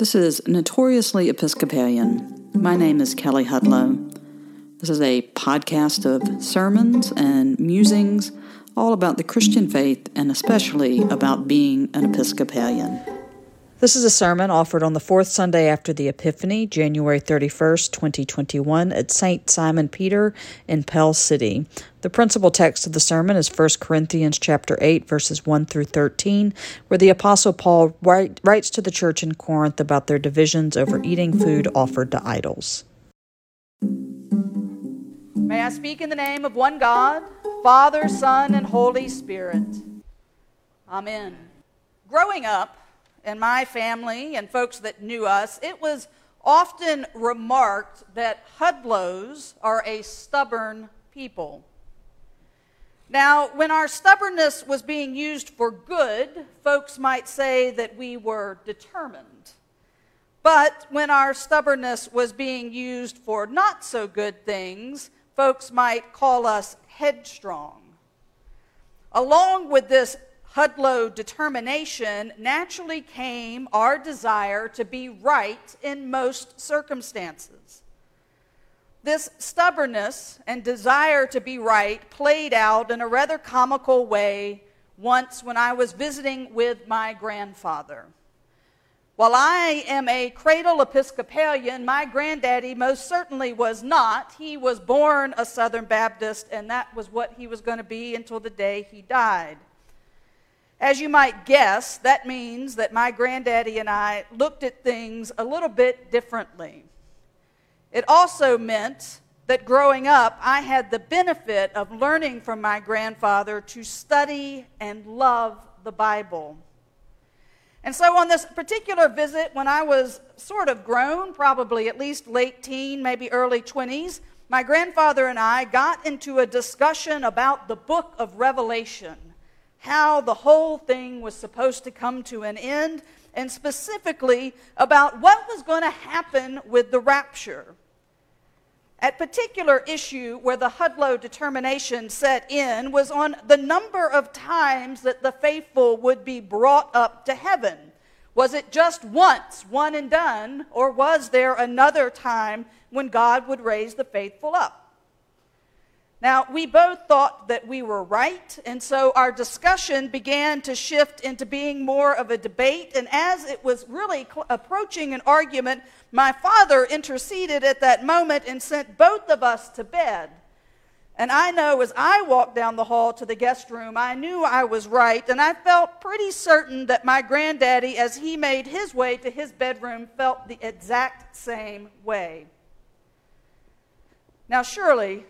This is Notoriously Episcopalian. My name is Kelly Hudlow. This is a podcast of sermons and musings all about the Christian faith and especially about being an Episcopalian. This is a sermon offered on the fourth Sunday after the Epiphany, January 31st, 2021, at St. Simon Peter in Pell City. The principal text of the sermon is 1 Corinthians chapter 8 verses 1 through 13, where the apostle Paul write, writes to the church in Corinth about their divisions over eating food offered to idols. May I speak in the name of one God, Father, Son, and Holy Spirit. Amen. Growing up, and my family and folks that knew us, it was often remarked that Hudlows are a stubborn people. Now, when our stubbornness was being used for good, folks might say that we were determined. But when our stubbornness was being used for not so good things, folks might call us headstrong. Along with this Hudlow determination naturally came our desire to be right in most circumstances. This stubbornness and desire to be right played out in a rather comical way once when I was visiting with my grandfather. While I am a cradle Episcopalian, my granddaddy most certainly was not. He was born a Southern Baptist, and that was what he was going to be until the day he died. As you might guess, that means that my granddaddy and I looked at things a little bit differently. It also meant that growing up, I had the benefit of learning from my grandfather to study and love the Bible. And so, on this particular visit, when I was sort of grown, probably at least late teen, maybe early 20s, my grandfather and I got into a discussion about the book of Revelation how the whole thing was supposed to come to an end, and specifically about what was going to happen with the rapture. At particular issue where the Hudlow determination set in was on the number of times that the faithful would be brought up to heaven. Was it just once, one and done, or was there another time when God would raise the faithful up? Now, we both thought that we were right, and so our discussion began to shift into being more of a debate. And as it was really cl- approaching an argument, my father interceded at that moment and sent both of us to bed. And I know as I walked down the hall to the guest room, I knew I was right, and I felt pretty certain that my granddaddy, as he made his way to his bedroom, felt the exact same way. Now, surely,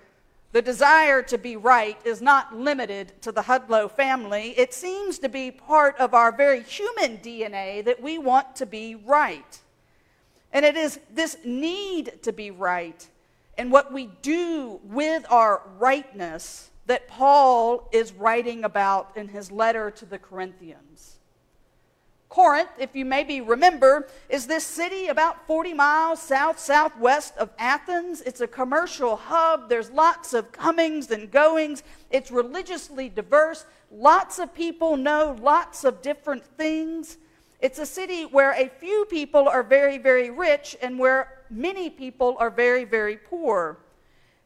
the desire to be right is not limited to the Hudlow family. It seems to be part of our very human DNA that we want to be right. And it is this need to be right and what we do with our rightness that Paul is writing about in his letter to the Corinthians. Corinth, if you maybe remember, is this city about 40 miles south southwest of Athens. It's a commercial hub. There's lots of comings and goings. It's religiously diverse. Lots of people know lots of different things. It's a city where a few people are very, very rich and where many people are very, very poor.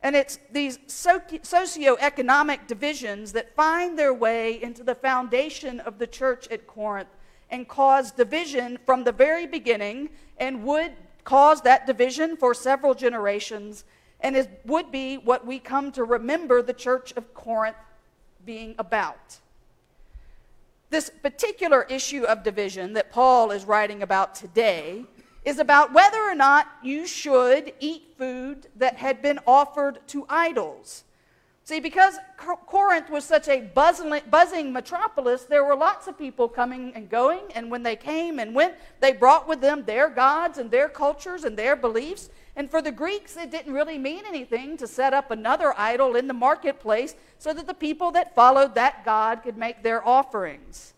And it's these socioeconomic divisions that find their way into the foundation of the church at Corinth and cause division from the very beginning and would cause that division for several generations and it would be what we come to remember the church of Corinth being about. This particular issue of division that Paul is writing about today is about whether or not you should eat food that had been offered to idols. See, because Corinth was such a buzzing metropolis, there were lots of people coming and going, and when they came and went, they brought with them their gods and their cultures and their beliefs. And for the Greeks, it didn't really mean anything to set up another idol in the marketplace so that the people that followed that god could make their offerings.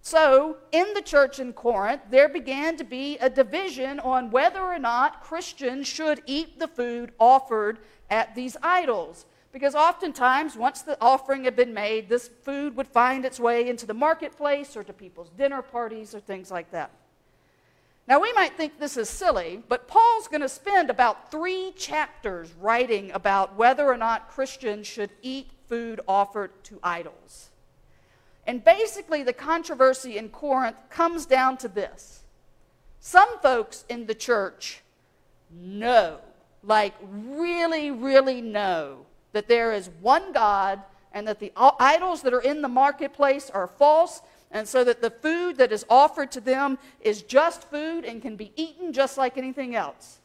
So, in the church in Corinth, there began to be a division on whether or not Christians should eat the food offered at these idols. Because oftentimes, once the offering had been made, this food would find its way into the marketplace or to people's dinner parties or things like that. Now, we might think this is silly, but Paul's going to spend about three chapters writing about whether or not Christians should eat food offered to idols. And basically, the controversy in Corinth comes down to this some folks in the church know, like really, really know, that there is one God and that the idols that are in the marketplace are false and so that the food that is offered to them is just food and can be eaten just like anything else.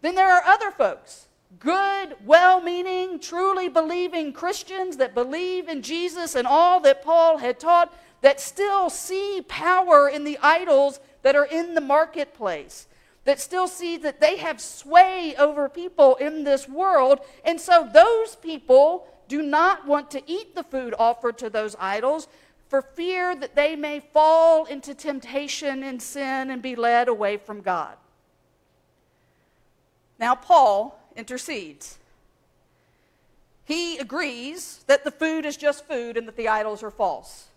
Then there are other folks, good, well meaning, truly believing Christians that believe in Jesus and all that Paul had taught, that still see power in the idols that are in the marketplace. That still see that they have sway over people in this world. And so those people do not want to eat the food offered to those idols for fear that they may fall into temptation and sin and be led away from God. Now, Paul intercedes. He agrees that the food is just food and that the idols are false.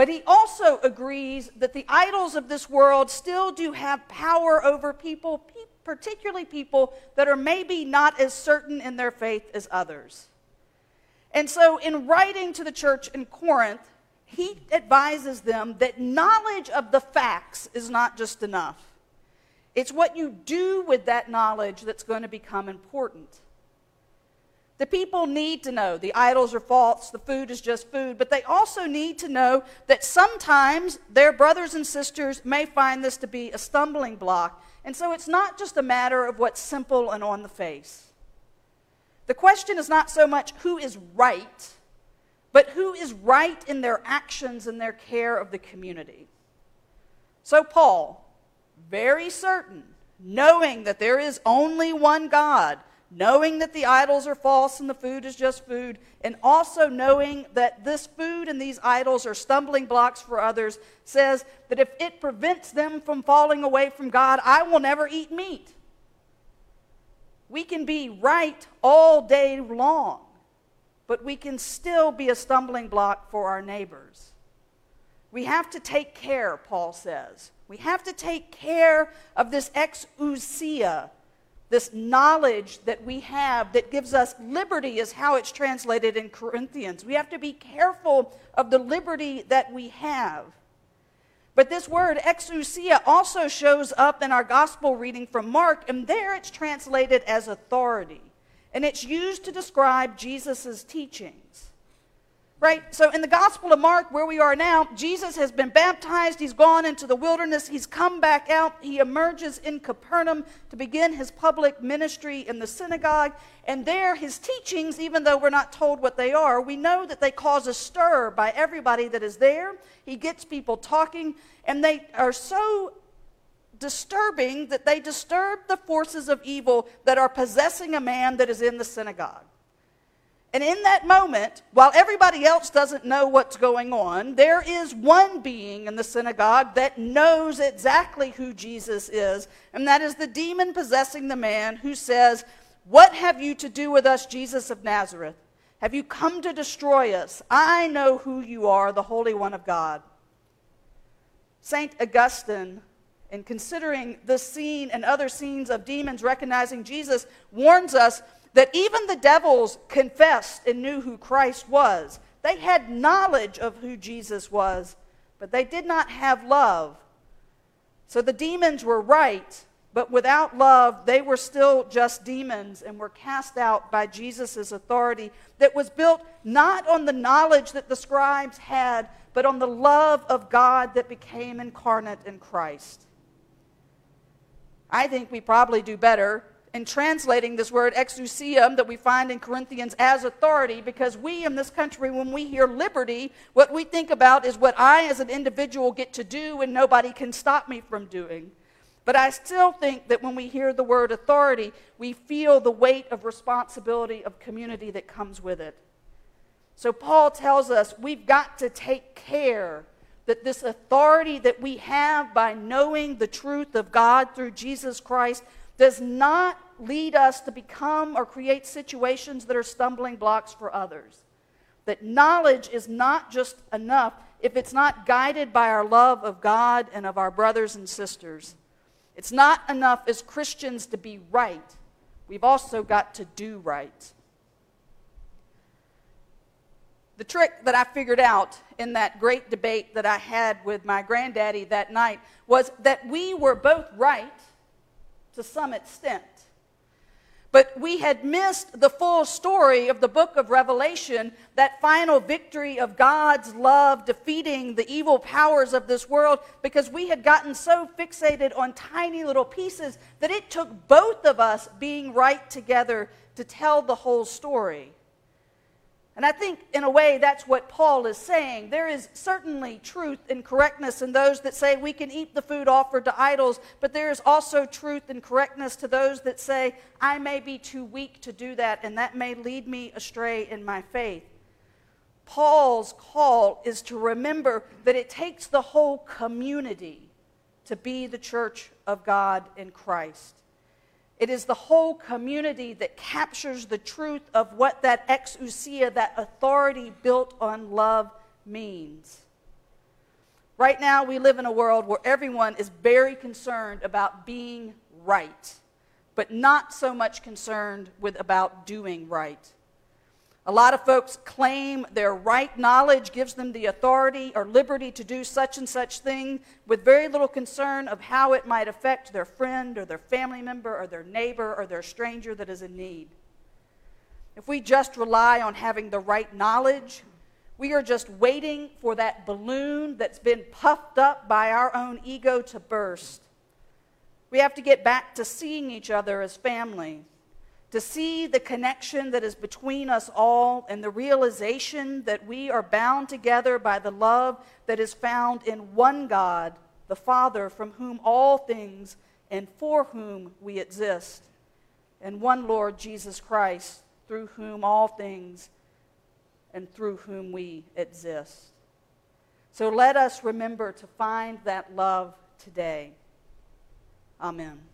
But he also agrees that the idols of this world still do have power over people, particularly people that are maybe not as certain in their faith as others. And so, in writing to the church in Corinth, he advises them that knowledge of the facts is not just enough. It's what you do with that knowledge that's going to become important. The people need to know the idols are false, the food is just food, but they also need to know that sometimes their brothers and sisters may find this to be a stumbling block. And so it's not just a matter of what's simple and on the face. The question is not so much who is right but who is right in their actions and their care of the community. So, Paul, very certain, knowing that there is only one God, knowing that the idols are false and the food is just food, and also knowing that this food and these idols are stumbling blocks for others, says that if it prevents them from falling away from God, I will never eat meat. We can be right all day long but we can still be a stumbling block for our neighbors. We have to take care, Paul says. We have to take care of this exousia, this knowledge that we have that gives us liberty, is how it's translated in Corinthians. We have to be careful of the liberty that we have. But this word, exousia, also shows up in our gospel reading from Mark, and there it's translated as authority and it's used to describe Jesus' teachings. Right? So in the Gospel of Mark, where we are now, Jesus has been baptized. He's gone into the wilderness. He's come back out. He emerges in Capernaum to begin his public ministry in the synagogue. And there, his teachings, even though we're not told what they are, we know that they cause a stir by everybody that is there. He gets people talking, and they are so disturbing that they disturb the forces of evil that are possessing a man that is in the synagogue. And in that moment, while everybody else doesn't know what's going on, there is one being in the synagogue that knows exactly who Jesus is, and that is the demon possessing the man who says, What have you to do with us, Jesus of Nazareth? Have you come to destroy us? I know who you are, the Holy One of God. St. Augustine in considering this scene and other scenes of demons recognizing Jesus warns us that even the devils confessed and knew who Christ was. They had knowledge of who Jesus was, but they did not have love. So the demons were right, but without love, they were still just demons and were cast out by Jesus' authority that was built not on the knowledge that the scribes had, but on the love of God that became incarnate in Christ. I think we probably do better in translating this word exousia that we find in Corinthians as authority because we in this country, when we hear liberty, what we think about is what I as an individual get to do and nobody can stop me from doing. But I still think that when we hear the word authority, we feel the weight of responsibility of community that comes with it. So Paul tells us we've got to take care that this authority that we have by knowing the truth of God through Jesus Christ does not lead us to become or create situations that are stumbling blocks for others. That knowledge is not just enough, if it's not guided by our love of God and of our brothers and sisters. It's not enough as Christians to be right, we've also got to do right. The trick that I figured out in that great debate that I had with my granddaddy that night was that we were both right to some extent. But we had missed the full story of the book of Revelation, that final victory of God's love defeating the evil powers of this world, because we had gotten so fixated on tiny little pieces that it took both of us being right together to tell the whole story. And I think, in a way, that's what Paul is saying. There is certainly truth and correctness in those that say we can eat the food offered to idols, but there is also truth and correctness to those that say, I may be too weak to do that, and that may lead me astray in my faith. Paul's call is to remember that it takes the whole community to be the church of God in Christ. It is the whole community that captures the truth of what that exousia, that authority built on love, means. Right now, we live in a world where everyone is very concerned about being right, but not so much concerned with about doing right. A lot of folks claim their right knowledge gives them the authority or liberty to do such and such thing with very little concern of how it might affect their friend or their family member or their neighbor or their stranger that is in need. If we just rely on having the right knowledge, we are just waiting for that balloon that's been puffed up by our own ego to burst. We have to get back to seeing each other as family to see the connection that is between us all and the realization that we are bound together by the love that is found in one God, the Father, from whom all things and for whom we exist, and one Lord Jesus Christ, through whom all things and through whom we exist. So let us remember to find that love today. Amen.